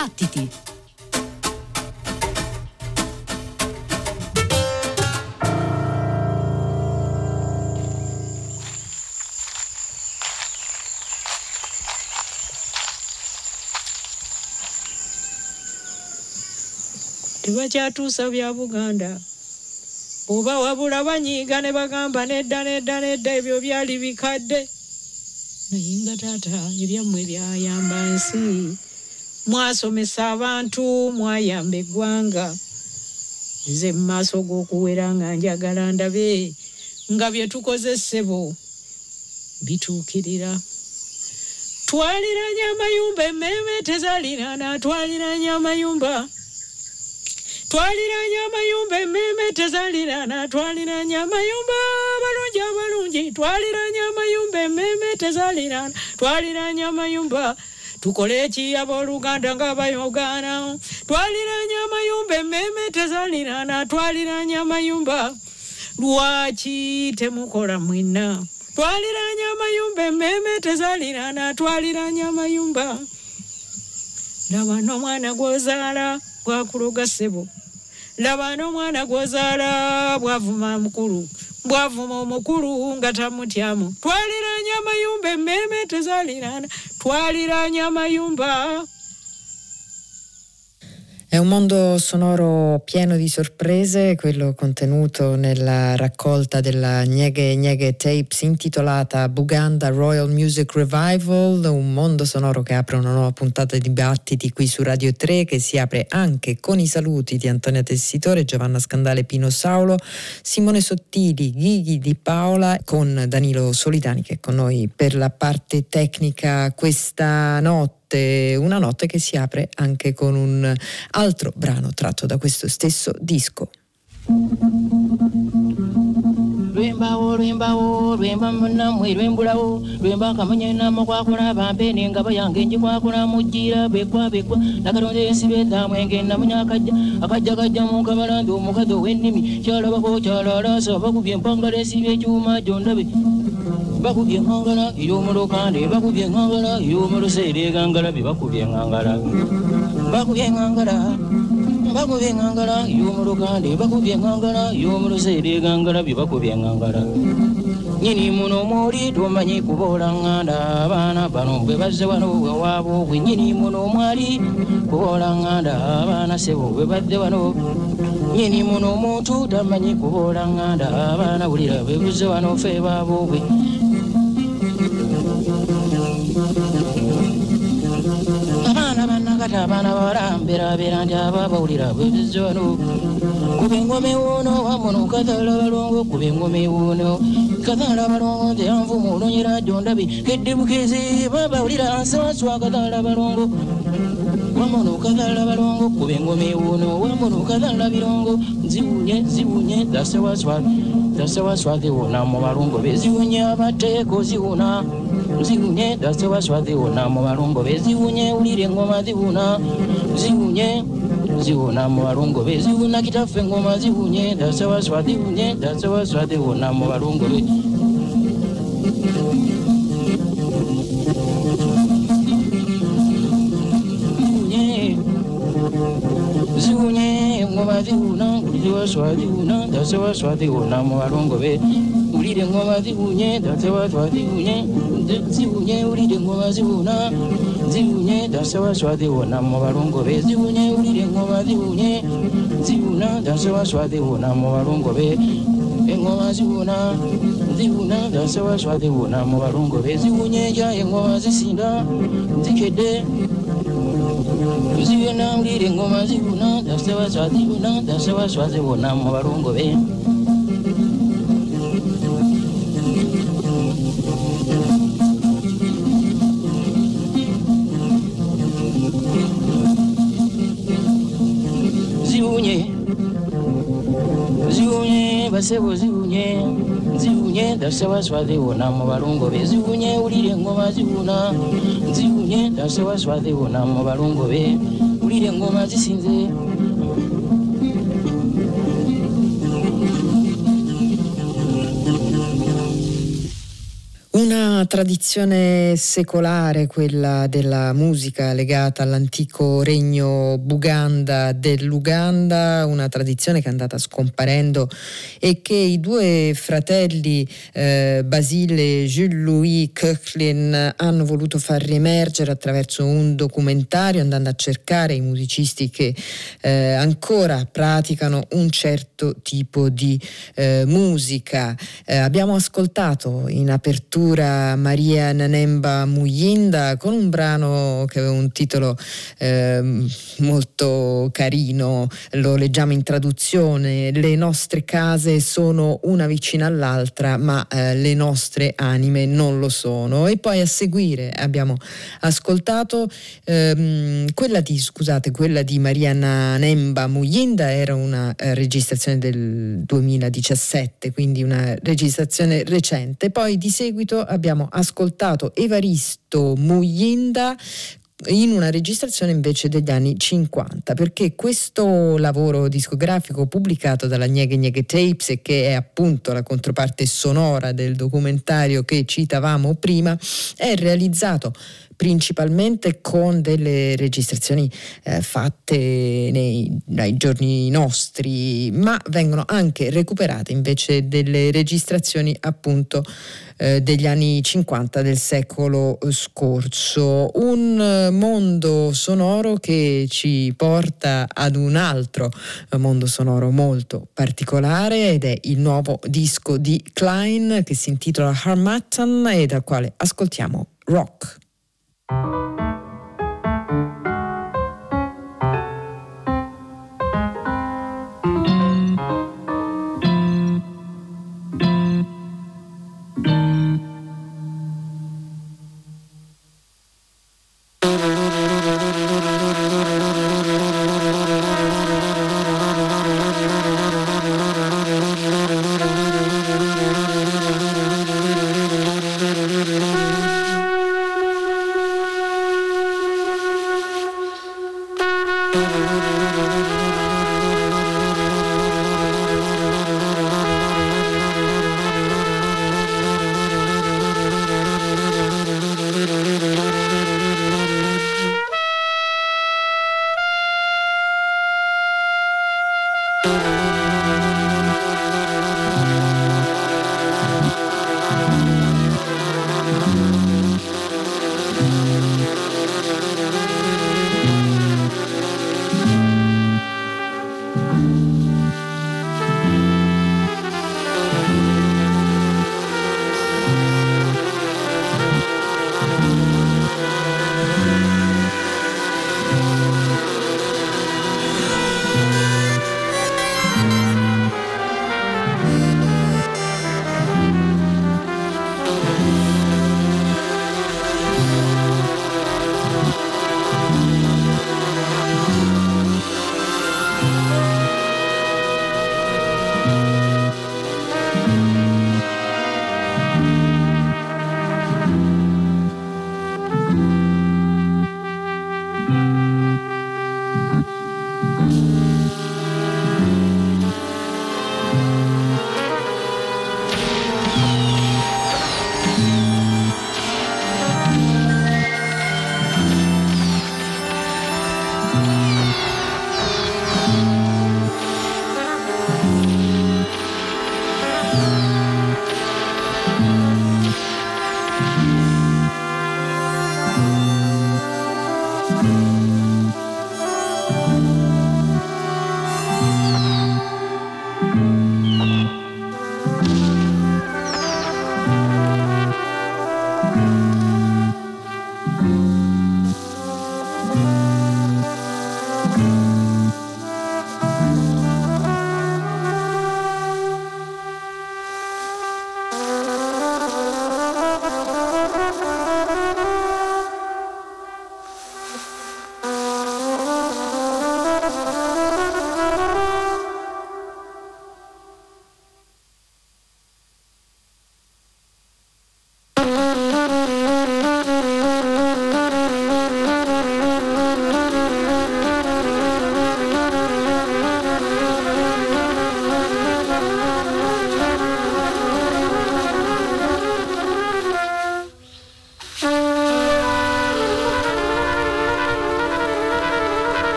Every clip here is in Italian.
Battiti! tebakyatuusa bya buganda. Oba wabula banyiiga ne bagamba nedda nedda nedda ebyo byali bikadde. Naye nga taata ebyammwe byayamba nsi mwasomesa abantu mwayamba eggwanga. Nze mu maaso g'okuwera nga njagala ndabe nga bye tukoze ssebo bituukirira. Twaliranye amayumba emmeeme tezalirana twaliranye amayumba. Twaliranye amayumba emmeeme tezalirana twaliranye amayumba abalungi abalungi twaliranye amayumba emmeeme tezalirana twaliranye amayumba tukole eki abooluganda nga bayogaana twaliranye amayumba emmeeme tezalirana twaliranye amayumba lwaki temukola mwenna? Twaliranye amayumba emmeeme tezalirana twaliranye amayumba laba n'omwana gw'ozaala bwakuloga ssebo. Laba n'omwana gw'ozaala bwavuma mukulu bwavuma omukulu nga tamutyamu twaliranye amayumba emmeeme tezalirana twaliranye amayumba È un mondo sonoro pieno di sorprese, quello contenuto nella raccolta della Nieghe Nieghe Tapes intitolata Buganda Royal Music Revival, un mondo sonoro che apre una nuova puntata di dibattiti qui su Radio 3 che si apre anche con i saluti di Antonia Tessitore, Giovanna Scandale, Pino Saulo, Simone Sottili, Ghighi Di Paola con Danilo Solitani che è con noi per la parte tecnica questa notte una notte che si apre anche con un altro brano tratto da questo stesso disco. Lwembawo lwembawo lwemba munamwe lwembulawo lwemba kamanye namukwakula bampene engabo yange njikwakula mujjira bekwa bekwa. Nakatonda ensi betamwenge namunya akajja akajja kajja munkamalandi omukazi ow'ennimi kyalabako kyalalasa bakubye empangala esibye ekyuma gyondabe bakubye eŋŋangala ey'omulukande bakubye eŋŋangala ey'omuluseera egangala bye bakubye eŋŋangala bakubye eŋŋangala bakubye eŋŋangala ey'omulukande bakubye eŋŋangala ey'omuluseera egangala bye bakubye eŋŋangala nyini muno mwoli tomanyi kuboola ŋŋanda abaana bano bwe bazze wano bwe nyini muno mwali kuboola ŋŋanda abaana sebo bwe badde wano. Nyini muno omuntu tamanyi kuboola ŋŋanda abaana wulira bwe buzze wano fe baabo nakati abaana bawala mbeerabeera nti aba bawulira bwebiza wano kuba engoma ewoono wamuno kazaala abalongo kuba engoma ewoono kazaala abalongo nti yanvuma olonyera jondabi keddibukizi babawulira nsewaswa kazaala abalongo wamuno kazaala balongo kuba engoma ewoono wamuno kazaala birongo zibunye zibunye zasewaswa zasewaswa ziwona mu balongo beziwunye abateeko ziwona uzivunye dasewaswa ziwona mu balungo bezivunye ulire engoma zivuna zivunye ziwona mu balungo be zivuna kitaffe engoma zivunye dasewaswa zivunye dasewaswa ziwona mu balungo be. Ngoma zihuna nguliwa swazihuna dasewa swazihuna mu balongo be. Ngulire ngoma zihunye dasewa swazihunye zibunye ulire ngoba zibuna zibunye dasewaswadewona mu balongo be zibunye ulire ngoba zibunye zibuna dasewaswadewona mu balongo be engoba zibuna zibuna dasewaswadewona mu balongo be zibunye ja engoba zisinda zikedde. Zibuna ulire ngoba zibuna dasewaswadewona dasewaswadewona mu balongo be ssebo ziwunye ziwunye dasewaswathiwona mu balungo be. Ziwunye ulire engoma ziwuna. Ziwunye dasewaswathiwona mu balungo be. Ulire engoma zisinze. Tradizione secolare, quella della musica legata all'antico regno Buganda dell'Uganda, una tradizione che è andata scomparendo e che i due fratelli eh, Basile e Jules-Louis Köchlin hanno voluto far riemergere attraverso un documentario andando a cercare i musicisti che eh, ancora praticano un certo tipo di eh, musica. Eh, abbiamo ascoltato in apertura Maria Nanemba Muyinda con un brano che aveva un titolo eh, molto carino, lo leggiamo in traduzione, le nostre case sono una vicina all'altra ma eh, le nostre anime non lo sono. E poi a seguire abbiamo ascoltato ehm, quella di, scusate, quella di Maria Nanemba Muyinda. Era una eh, registrazione del 2017, quindi una registrazione recente. Poi di seguito abbiamo ascoltato Evaristo Muyinda in una registrazione invece degli anni 50 perché questo lavoro discografico pubblicato dalla Nieghe Nieghe Tapes e che è appunto la controparte sonora del documentario che citavamo prima è realizzato principalmente con delle registrazioni eh, fatte nei, nei, giorni nostri, ma vengono anche recuperate invece delle registrazioni appunto eh, degli anni 50 del secolo scorso. Un mondo sonoro che ci porta ad un altro mondo sonoro molto particolare ed è il nuovo disco di Klein che si intitola Harmattan e dal quale ascoltiamo Rock. La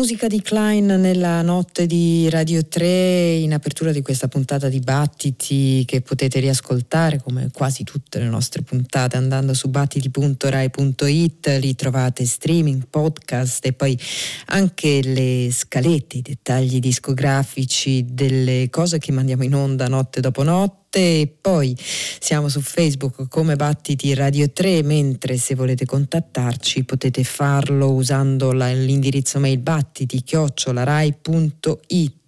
musica di Klein nella notte di Radio 3 in apertura di questa puntata di Battiti che potete riascoltare come quasi tutte le nostre puntate andando su battiti.rai.it, lì trovate streaming, podcast e poi anche le scalette, i dettagli discografici delle cose che mandiamo in onda notte dopo notte e poi siamo su Facebook come Battiti Radio 3 mentre se volete contattarci potete farlo usando la, l'indirizzo mail battiti chiocciolarai.it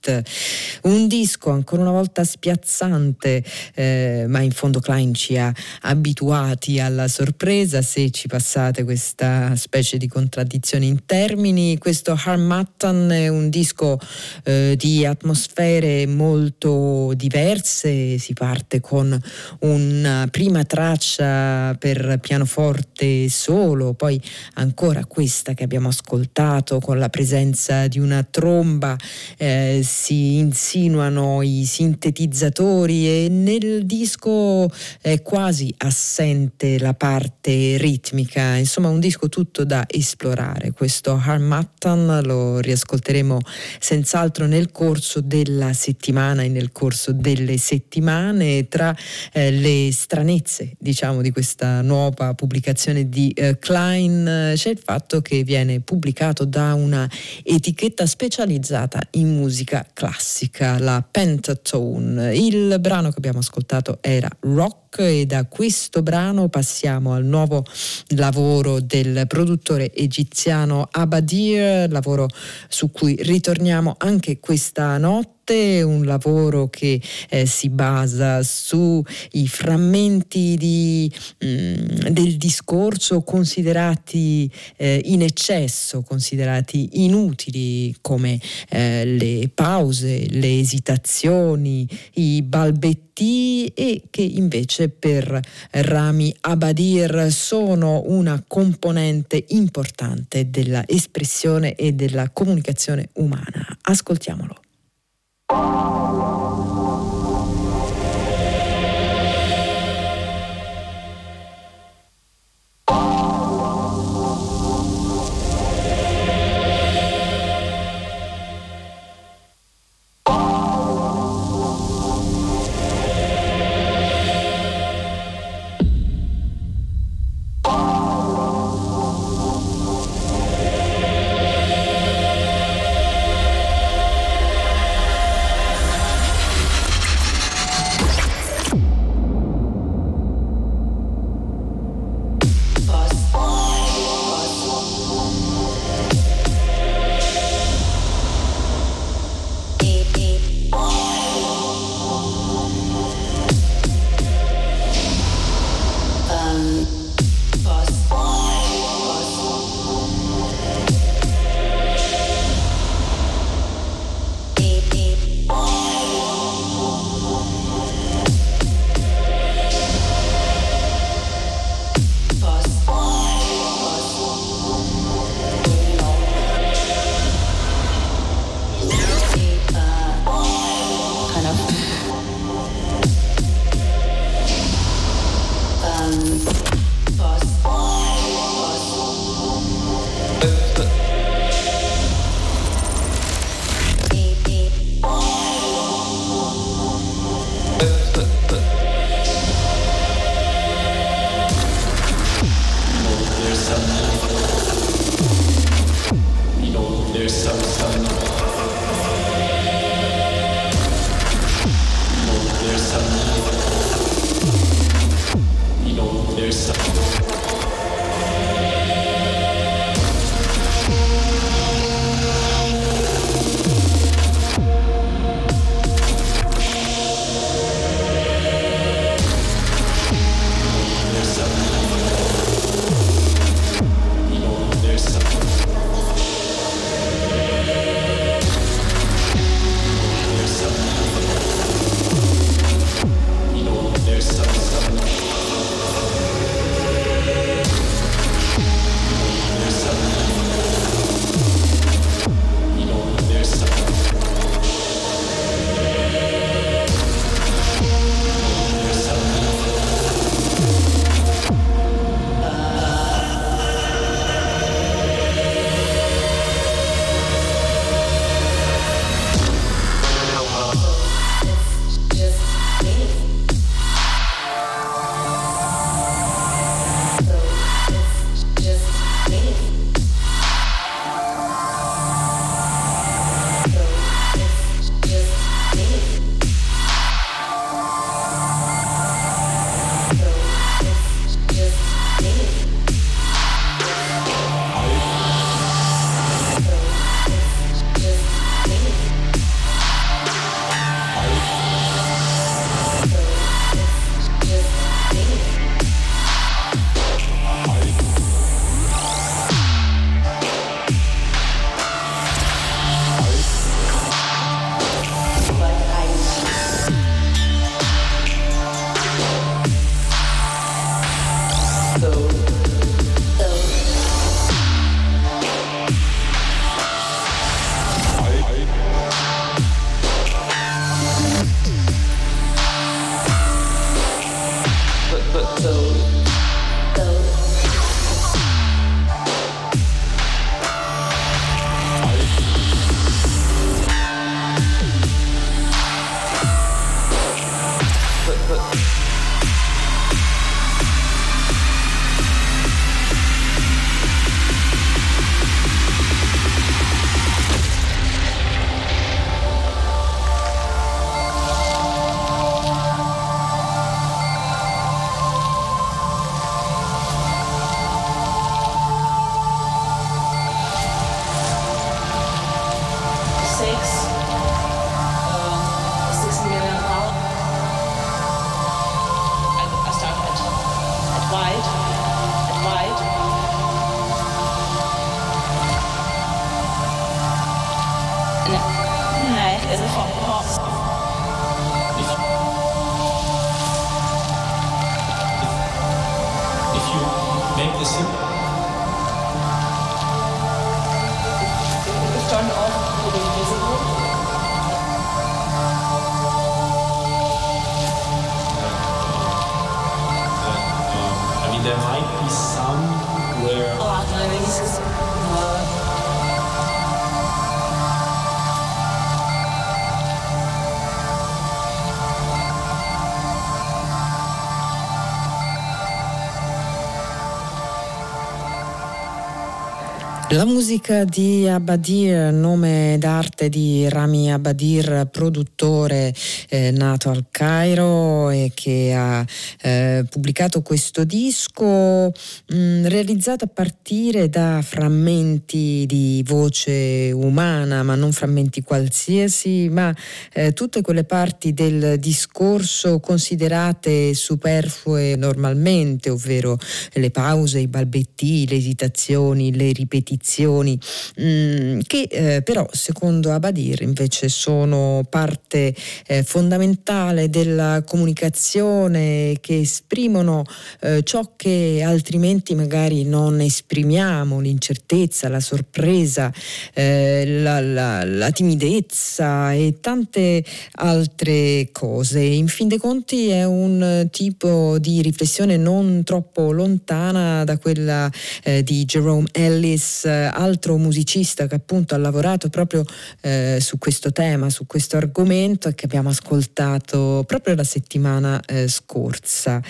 un disco ancora una volta spiazzante, eh, ma in fondo Klein ci ha abituati alla sorpresa se ci passate questa specie di contraddizione in termini. Questo Harmattan è un disco eh, di atmosfere molto diverse, si parte con una prima traccia per pianoforte solo, poi ancora questa che abbiamo ascoltato con la presenza di una tromba. Eh, si insinuano i sintetizzatori e nel disco è quasi assente la parte ritmica, insomma un disco tutto da esplorare. Questo Harmattan lo riascolteremo senz'altro nel corso della settimana e nel corso delle settimane tra eh, le stranezze diciamo di questa nuova pubblicazione di eh, Klein c'è il fatto che viene pubblicato da una etichetta specializzata in musica classica, la Pentatone. Il brano che abbiamo ascoltato era Rock e da questo brano passiamo al nuovo lavoro del produttore egiziano Abadir, lavoro su cui ritorniamo anche questa notte un lavoro che eh, si basa sui frammenti di, mh, mm, del discorso considerati eh, in eccesso, considerati inutili come eh, le pause, le esitazioni, i balbetti e che invece per Rami Abadir sono una componente importante della espressione e della comunicazione umana. Ascoltiamolo. La musica di Abadir, nome d'arte di Rami Abadir, produttore eh, nato al Cairo e che ha eh, pubblicato questo disco mh, mm, realizzato a partire da frammenti di voce umana, ma non frammenti qualsiasi, ma eh, tutte quelle parti del discorso considerate superflue normalmente, ovvero le pause, i balbetti, le esitazioni, le ripetizioni tradizioni mh, mm, che eh, però secondo Abadir invece sono parte eh, fondamentale della comunicazione che esprimono eh, ciò che altrimenti magari non esprimiamo, l'incertezza, la sorpresa, eh, la, la, la timidezza e tante altre cose. In fin dei conti è un tipo di riflessione non troppo lontana da quella eh, di Jerome Ellis altro musicista che appunto ha lavorato proprio eh, su questo tema, su questo argomento e che abbiamo ascoltato proprio la settimana eh, scorsa.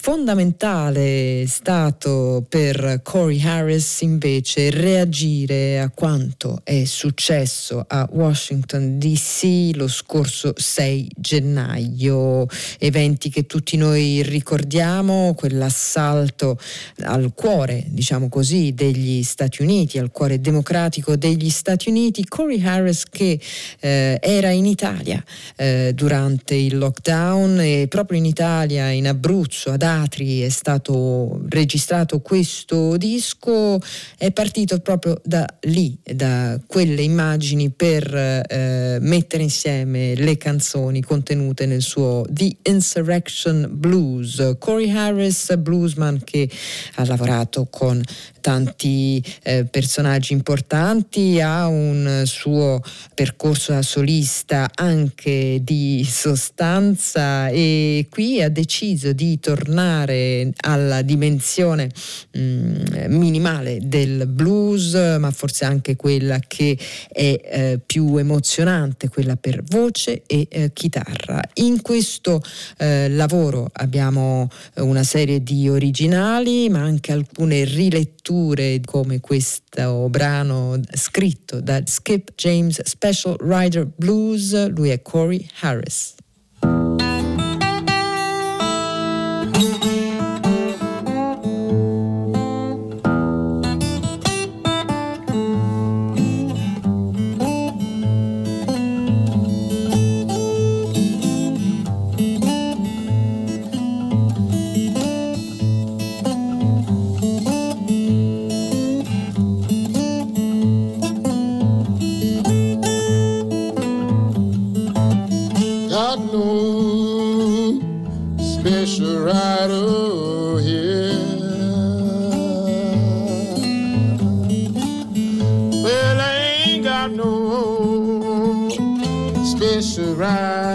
Fondamentale è stato per Corey Harris invece reagire a quanto è successo a Washington DC lo scorso 6 gennaio, eventi che tutti noi ricordiamo, quell'assalto al cuore, diciamo così, degli Stati Uniti, al cuore democratico degli Stati Uniti, Corey Harris che eh, era in Italia eh, durante il lockdown e proprio in Italia, in Abruzzo, ad Atri è stato registrato questo disco, è partito proprio da lì, da quelle immagini per eh, mettere insieme le canzoni contenute nel suo The Insurrection Blues. Corey Harris, bluesman che ha lavorato con tanti eh, personaggi importanti, ha un suo percorso da solista anche di sostanza e qui ha deciso di tornare alla dimensione mh, mm, minimale del blues, ma forse anche quella che è eh, più emozionante, quella per voce e eh, chitarra. In questo eh, lavoro abbiamo una serie di originali, ma anche alcune riletture letture come questo brano scritto da Skip James Special Rider Blues, lui è Corey Harris. wish a over here. Well, I ain't got no special ride.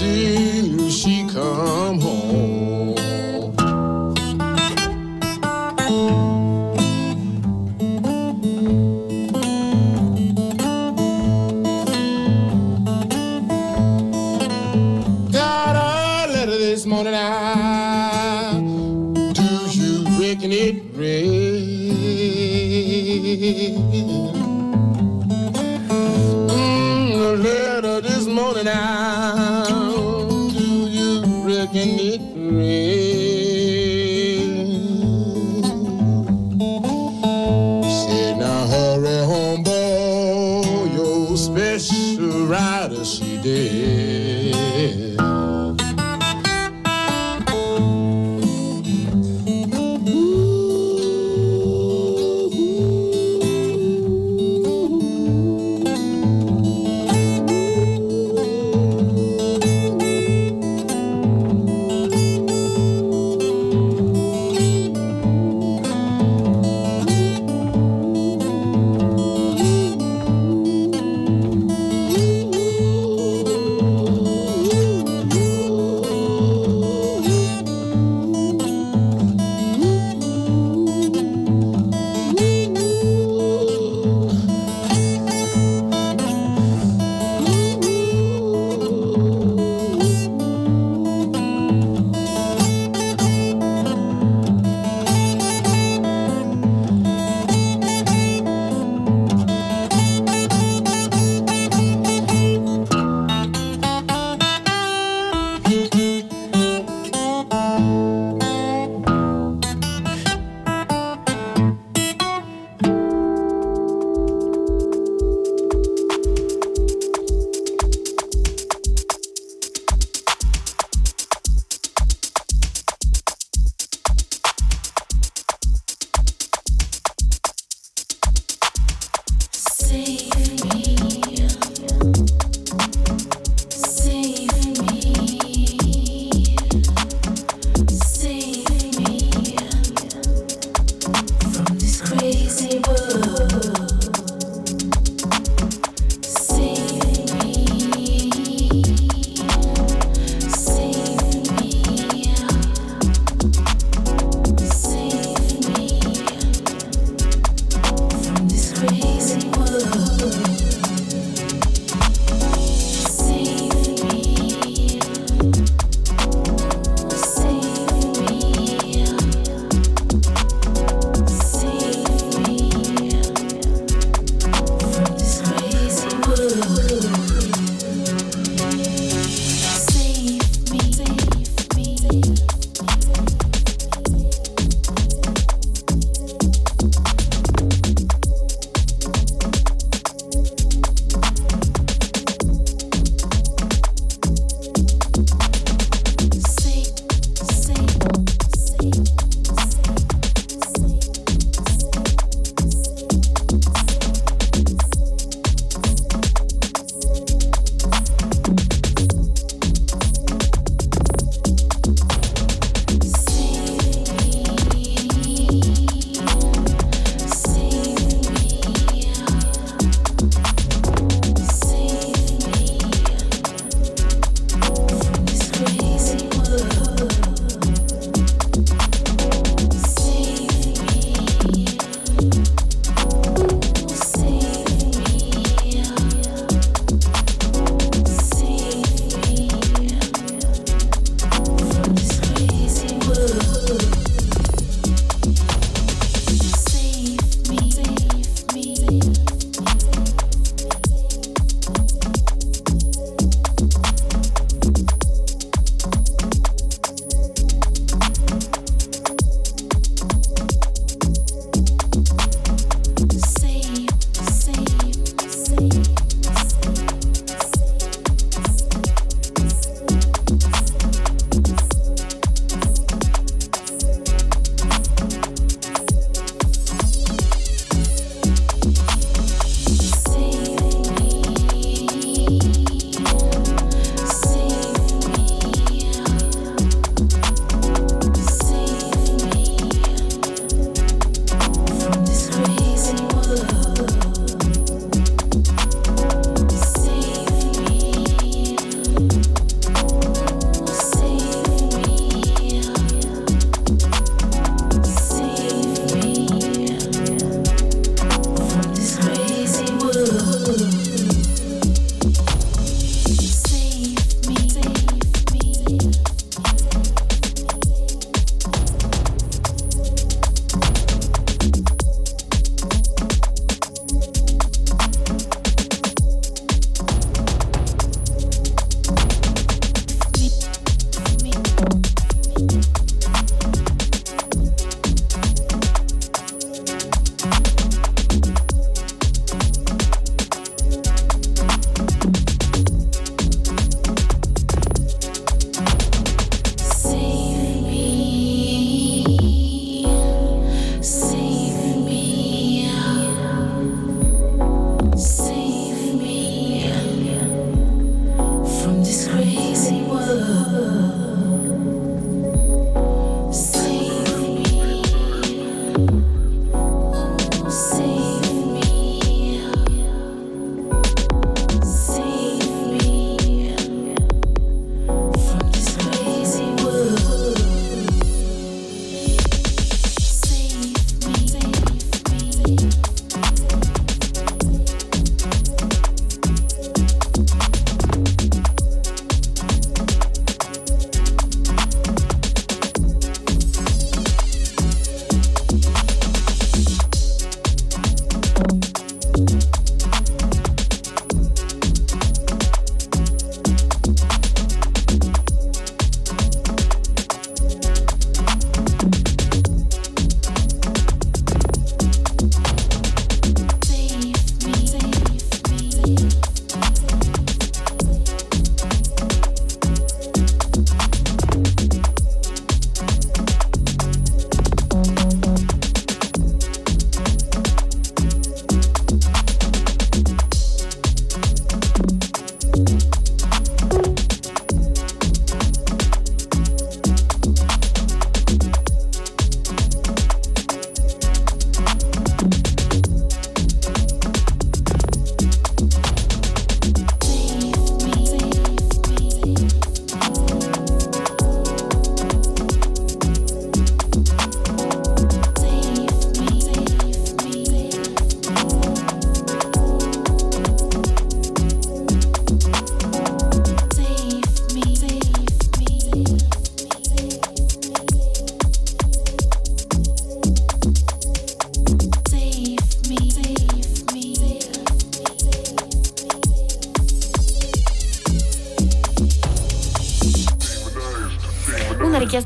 see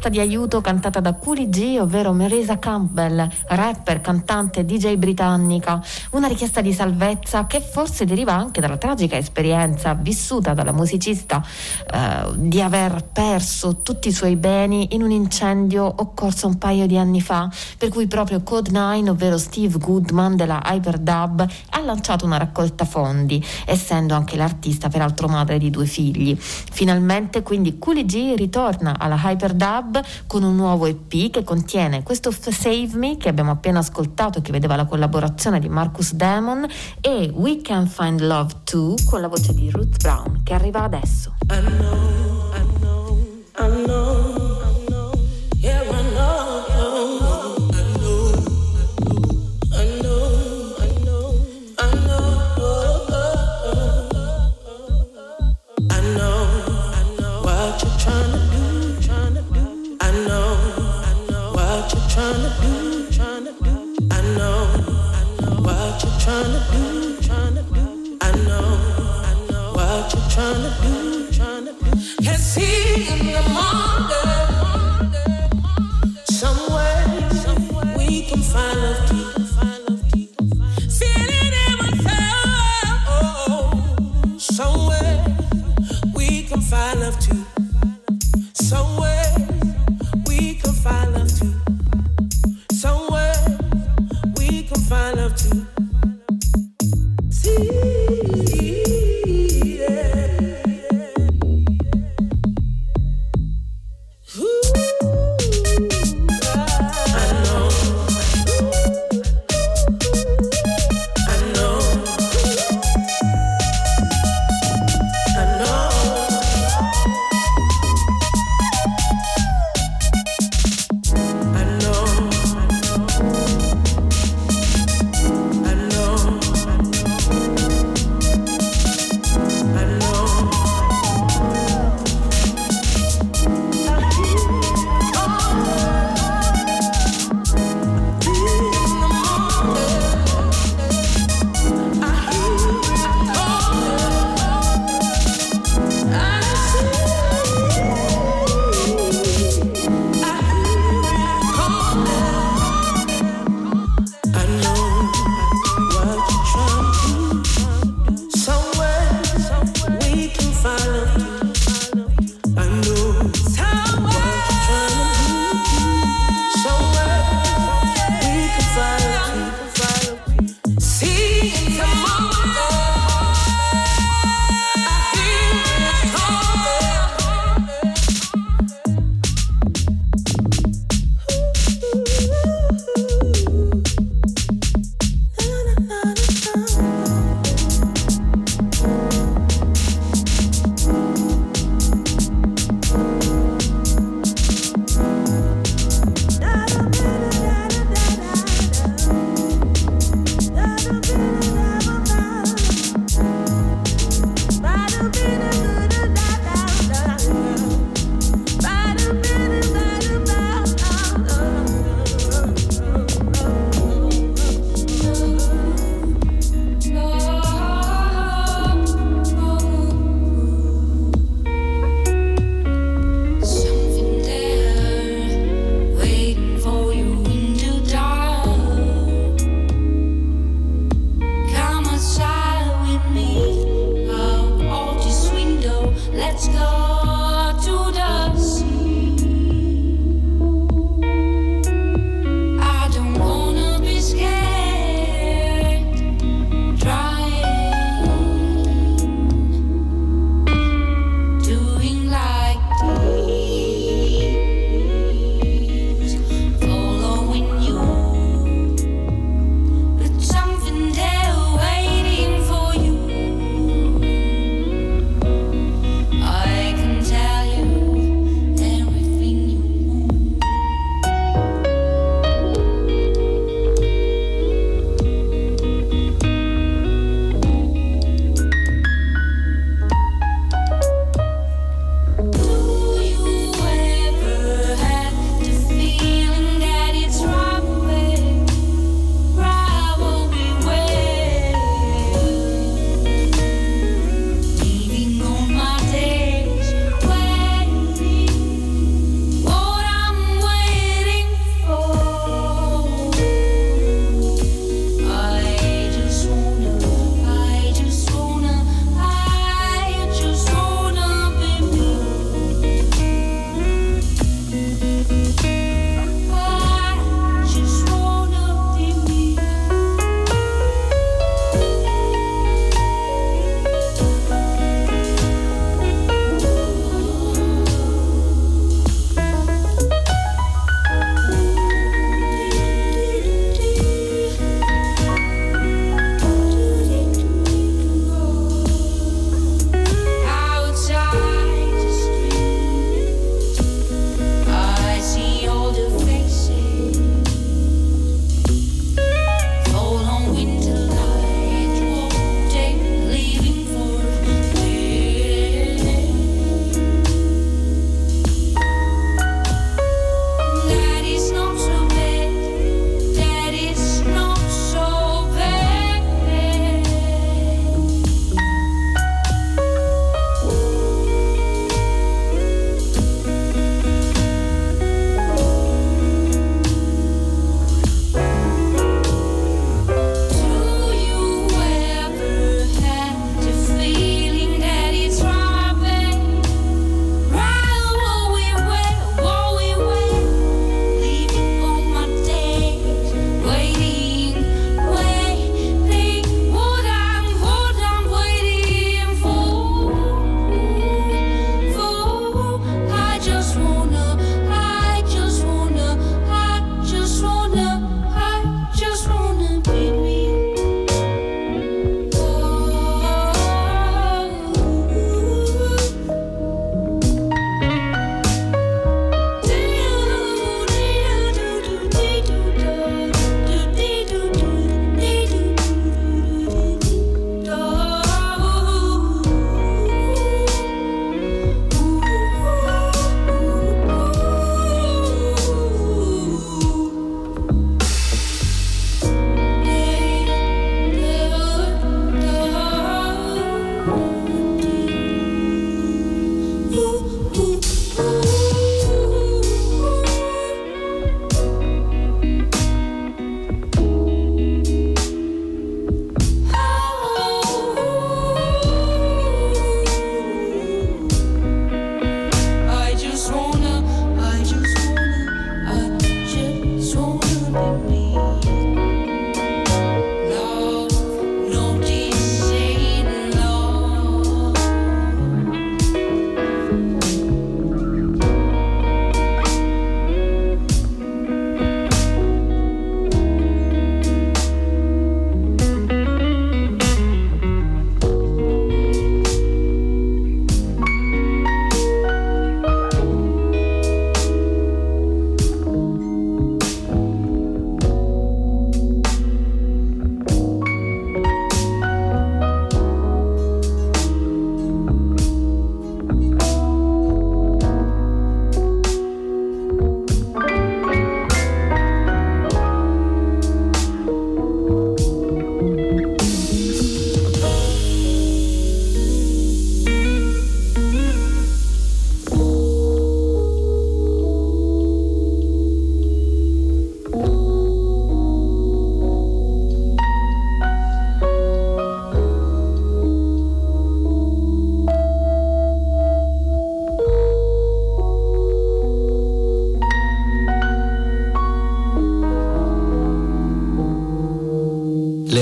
richiesta di aiuto cantata da Cooley G, ovvero Marisa Campbell, rapper, cantante, DJ britannica. Una richiesta di salvezza che forse deriva anche dalla tragica esperienza vissuta dalla musicista eh, di aver perso tutti i suoi beni in un incendio occorso un paio di anni fa, per cui proprio Code9, ovvero Steve Goodman della Hyperdub, lanciato una raccolta fondi, essendo anche l'artista peraltro madre di due figli. Finalmente quindi Cooley G ritorna alla Hyperdub con un nuovo EP che contiene questo Save Me che abbiamo appena ascoltato che vedeva la collaborazione di Marcus Damon e We Can Find Love Too con la voce di Ruth Brown che arriva adesso. I know,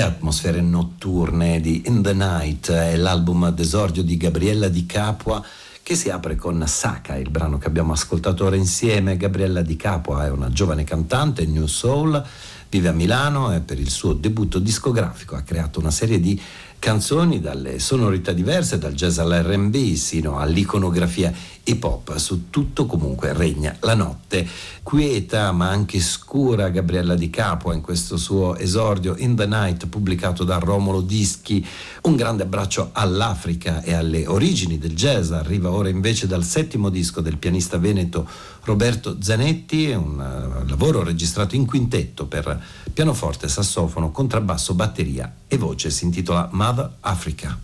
atmosfere notturne di In the Night, è l'album d'esordio di Gabriella Di Capua che si apre con Saka, il brano che abbiamo ascoltato ora insieme. Gabriella Di Capua è una giovane cantante, New Soul, vive a Milano e per il suo debutto discografico ha creato una serie di canzoni dalle sonorità diverse, dal jazz all'RB sino all'iconografia hip hop. Su tutto comunque regna la notte. Quieta ma anche scura Gabriella Di Capua in questo suo esordio In the Night pubblicato da Romolo Dischi. Un grande abbraccio all'Africa e alle origini del jazz. Arriva ora invece dal settimo disco del pianista veneto Roberto Zanetti, un uh, lavoro registrato in quintetto per pianoforte, sassofono, contrabbasso, batteria e voce. Si intitola Mother Africa.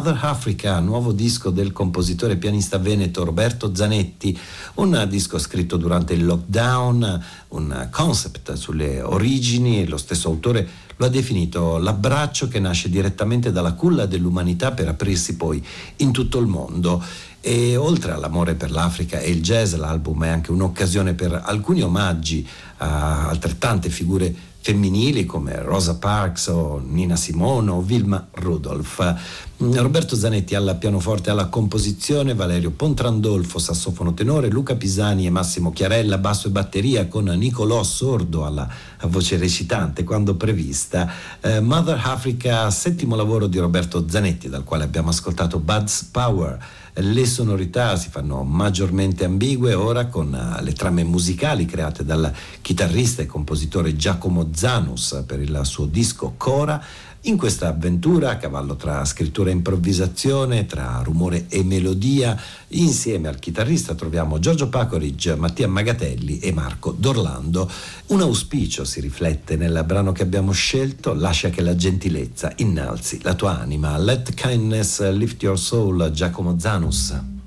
Mother Africa, nuovo disco del compositore e pianista veneto Roberto Zanetti, un disco scritto durante il lockdown, un concept sulle origini, lo stesso autore lo ha definito l'abbraccio che nasce direttamente dalla culla dell'umanità per aprirsi poi in tutto il mondo. E oltre all'amore per l'Africa e il jazz, l'album è anche un'occasione per alcuni omaggi a altrettante figure femminili come Rosa Parks o Nina Simone o Vilma Rudolph. Roberto Zanetti alla pianoforte alla composizione, Valerio Pontrandolfo sassofono tenore, Luca Pisani e Massimo Chiarella basso e batteria con Nicolò Sordo alla voce recitante quando prevista. Eh, Mother Africa, settimo lavoro di Roberto Zanetti dal quale abbiamo ascoltato Bud's Power le sonorità si fanno maggiormente ambigue ora con eh, le trame musicali create dal chitarrista e compositore Giacomo Zanus per il suo disco Cora in questa avventura, a cavallo tra scrittura e improvvisazione, tra rumore e melodia, insieme al chitarrista troviamo Giorgio Pacoric, Mattia Magatelli e Marco Dorlando. Un auspicio si riflette nel brano che abbiamo scelto, lascia che la gentilezza innalzi la tua anima. Let kindness lift your soul, Giacomo Zanus.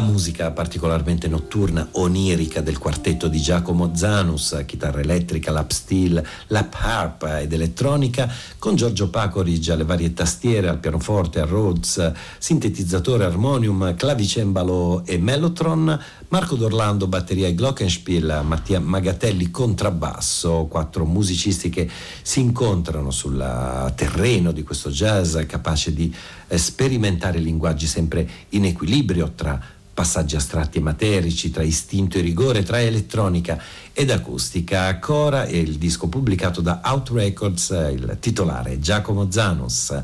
La musica particolarmente notturna, onirica del quartetto di Giacomo Zanus, chitarra elettrica, lap steel, lap harp ed elettronica, con Giorgio Pacorigi alle varie tastiere, al pianoforte, al Rhodes, sintetizzatore, armonium, clavicembalo e mellotron, Marco D'Orlando batteria e glockenspiel, Mattia Magatelli contrabbasso, quattro musicisti che si incontrano sul terreno di questo jazz capace di sperimentare linguaggi sempre in equilibrio tra passaggi astratti e materici, tra istinto e rigore, tra elettronica ed acustica. Cora è il disco pubblicato da Out Records, il titolare Giacomo Zanus.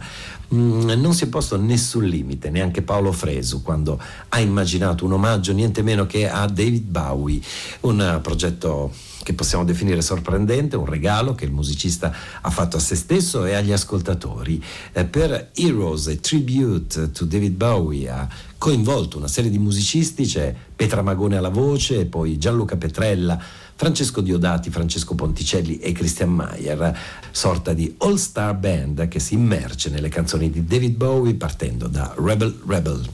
Mm, non si è posto nessun limite, neanche Paolo Fresu, quando ha immaginato un omaggio niente meno che a David Bowie, un progetto che possiamo definire sorprendente, un regalo che il musicista ha fatto a se stesso e agli ascoltatori. Eh, per Heroes, a tribute to David Bowie, ha coinvolto una serie di musicisti, c'è Petra Magone alla voce, poi Gianluca Petrella, Francesco Diodati, Francesco Ponticelli e Christian Mayer, sorta di all-star band che si immerge nelle canzoni di David Bowie partendo da Rebel Rebel.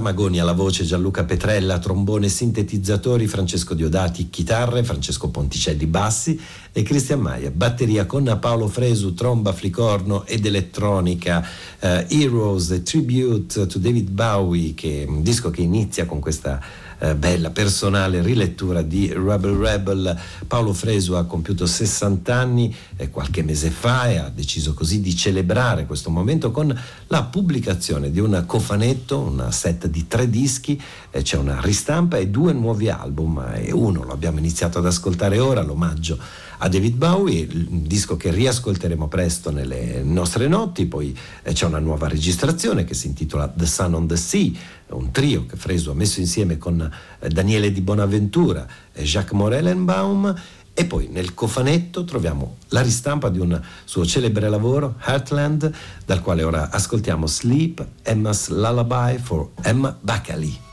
Magoni alla voce, Gianluca Petrella, trombone, sintetizzatori, Francesco Diodati, chitarre, Francesco Ponticelli, bassi e Cristian Maia, batteria con Paolo Fresu, tromba, flicorno ed elettronica, uh, Heroes, Tribute to David Bowie, che è un disco che inizia con questa eh, bella personale rilettura di Rebel Rebel. Paolo Fresu ha compiuto 60 anni eh, qualche mese fa e ha deciso così di celebrare questo momento con la pubblicazione di un cofanetto, una set di tre dischi, eh, c'è una ristampa e due nuovi album e uno lo abbiamo iniziato ad ascoltare ora, l'omaggio a David Bowie, un disco che riascolteremo presto nelle nostre notti, poi eh, c'è una nuova registrazione che si intitola The Sun on the Sea, un trio che Fresu ha messo insieme con eh, Daniele di Bonaventura e Jacques Morellenbaum e poi nel cofanetto troviamo la ristampa di un suo celebre lavoro, Heartland, dal quale ora ascoltiamo Sleep, Emma's Lullaby for Emma Bacali.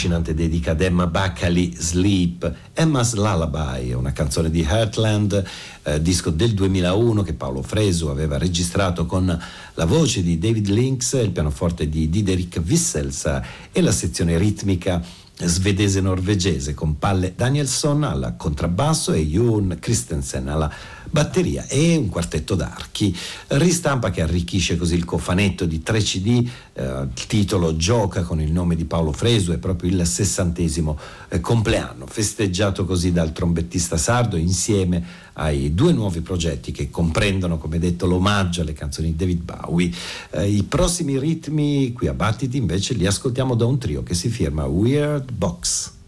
L'affascinante dedica ad Emma Baccali Sleep, Emma's Lullaby, una canzone di Heartland, eh, disco del 2001 che Paolo Fresu aveva registrato con la voce di David Lynx, il pianoforte di Diderik Wissels e la sezione ritmica svedese-norvegese con Palle Danielson al contrabbasso e Jon Christensen alla batteria e un quartetto d'archi. Ristampa che arricchisce così il cofanetto di 3 CD, eh, il titolo Gioca con il nome di Paolo Fresu, è proprio il sessantesimo eh, compleanno, festeggiato così dal trombettista sardo insieme ai due nuovi progetti che comprendono, come detto, l'omaggio alle canzoni di David Bowie. Eh, I prossimi ritmi qui a Battiti invece li ascoltiamo da un trio che si firma Weird Box.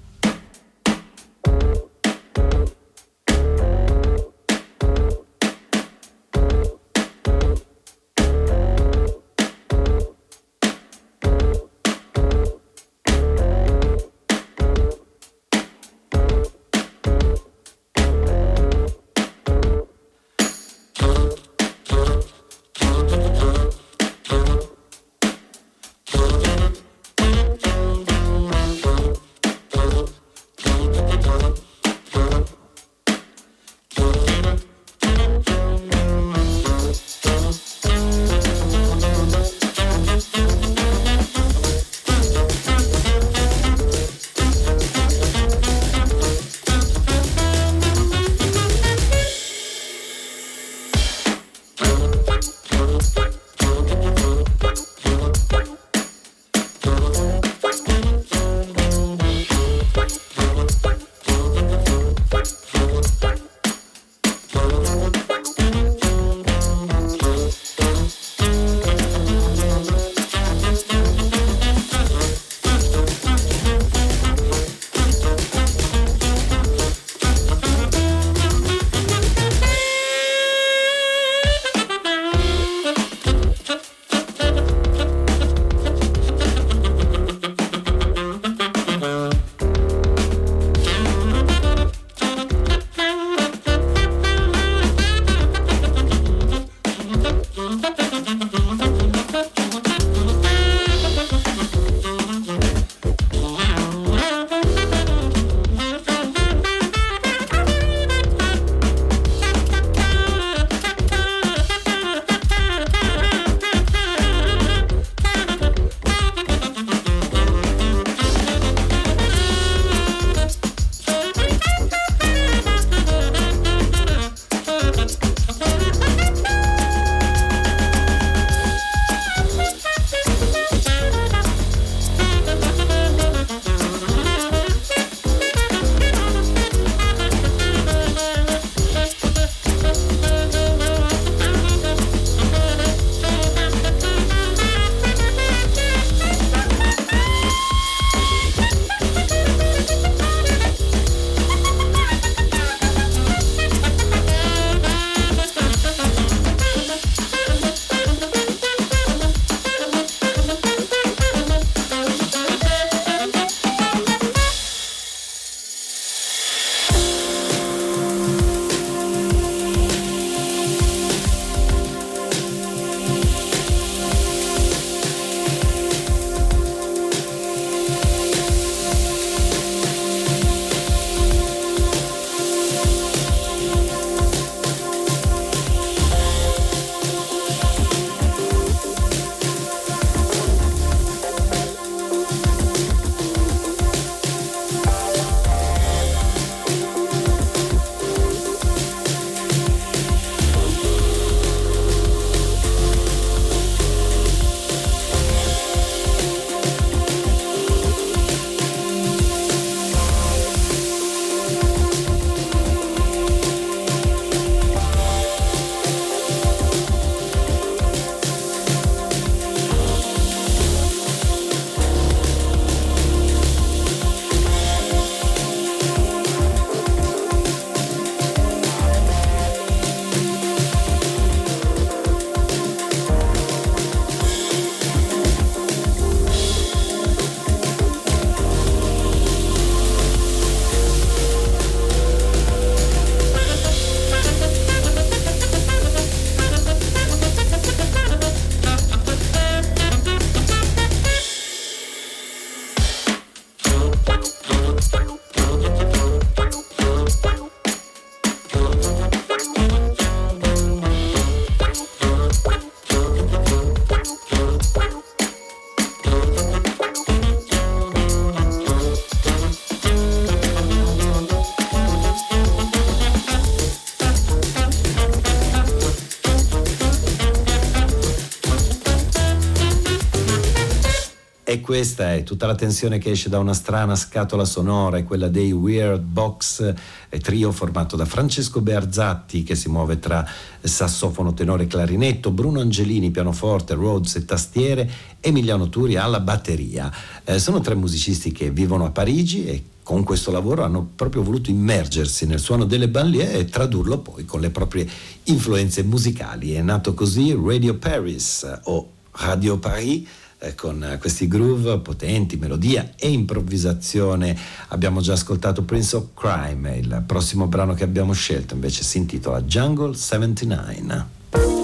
Questa è tutta la tensione che esce da una strana scatola sonora, è quella dei Weird Box, trio formato da Francesco Bearzatti che si muove tra sassofono, tenore, clarinetto, Bruno Angelini, pianoforte, Rhodes e tastiere, Emiliano Turi alla batteria. Eh, sono tre musicisti che vivono a Parigi e con questo lavoro hanno proprio voluto immergersi nel suono delle banlieue e tradurlo poi con le proprie influenze musicali. È nato così Radio Paris o Radio Paris eh, con questi groove potenti, melodia e improvvisazione. Abbiamo già ascoltato Prince of Crime, il prossimo brano che abbiamo scelto invece si intitola Jungle 79.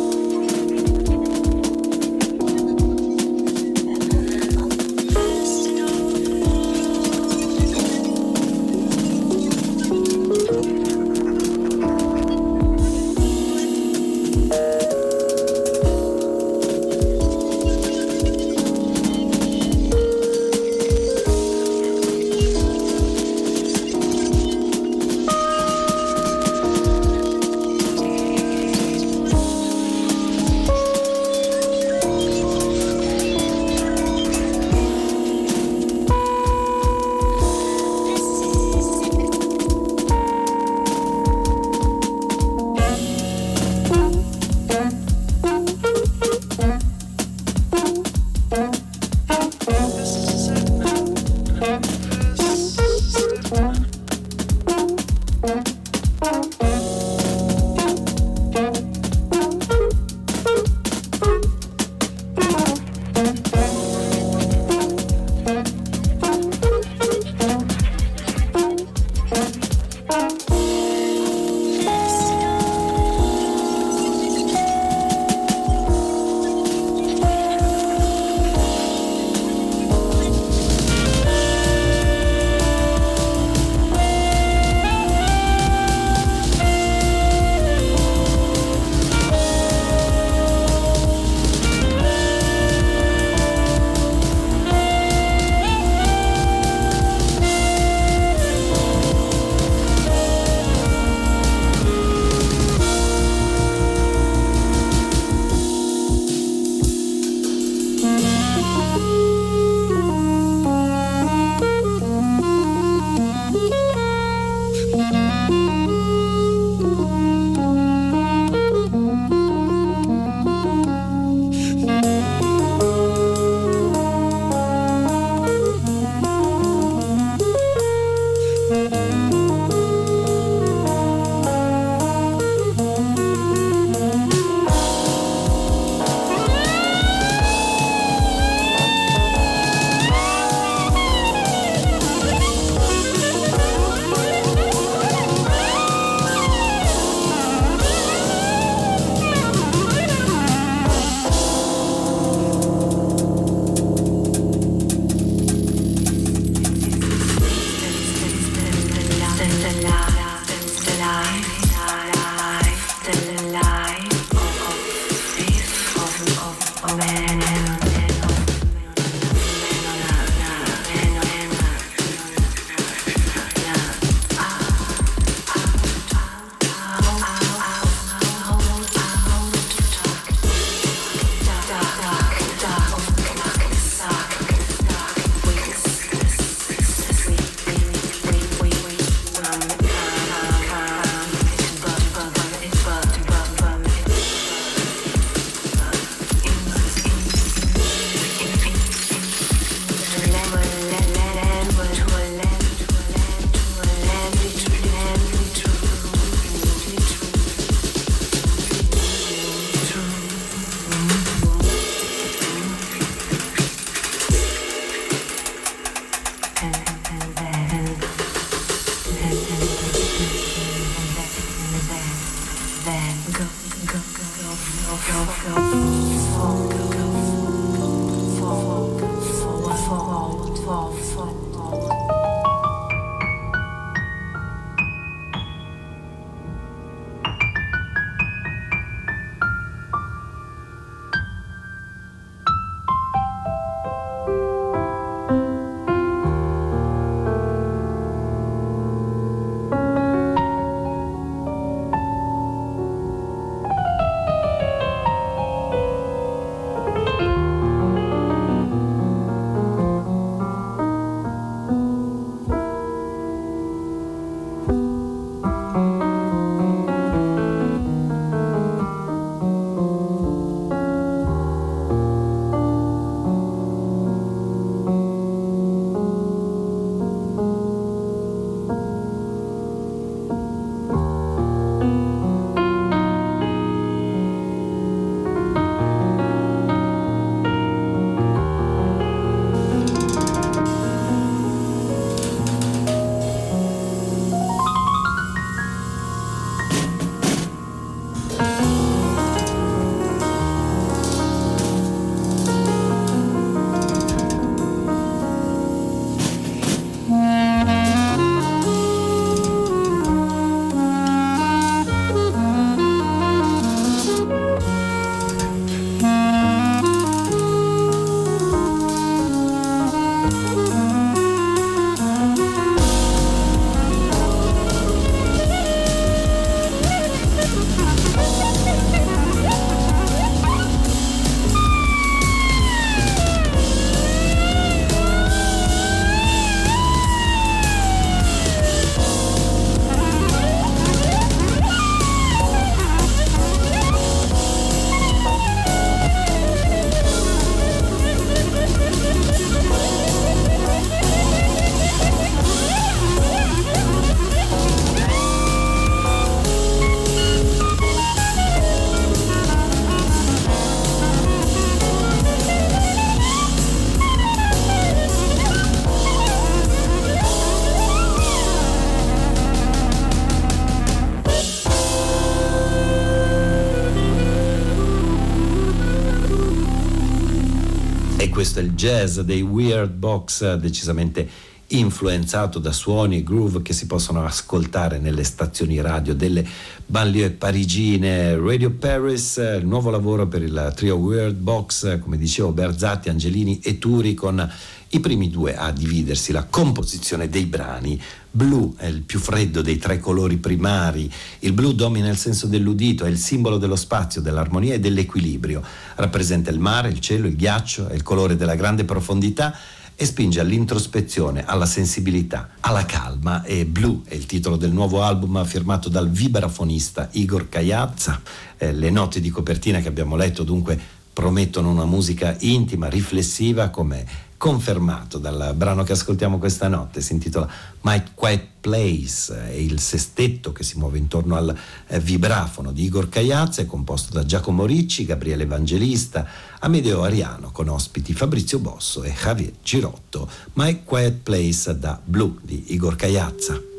Questo è il jazz dei Weird Box, decisamente influenzato da suoni e groove che si possono ascoltare nelle stazioni radio delle banlieue parigine. Radio Paris, il nuovo lavoro per il trio Weird Box, come dicevo, Berzatti, Angelini e Turi con i primi due a dividersi la composizione dei brani. Blu è il più freddo dei tre colori primari. Il blu domina il senso dell'udito, è il simbolo dello spazio, dell'armonia e dell'equilibrio. Rappresenta il mare, il cielo, il ghiaccio, è il colore della grande profondità e spinge all'introspezione, alla sensibilità, alla calma e Blue è il titolo del nuovo album firmato dal vibrafonista Igor Kayazza. Eh, le note di copertina che abbiamo letto dunque promettono una musica intima, riflessiva come confermato dal brano che ascoltiamo questa notte, si intitola My Quiet Place, è il sestetto che si muove intorno al eh, vibrafono di Igor Cagliazza, è composto da Giacomo Ricci, Gabriele Evangelista, Amedeo Ariano con ospiti Fabrizio Bosso e Javier Girotto, My Quiet Place da Blue di Igor Cagliazza.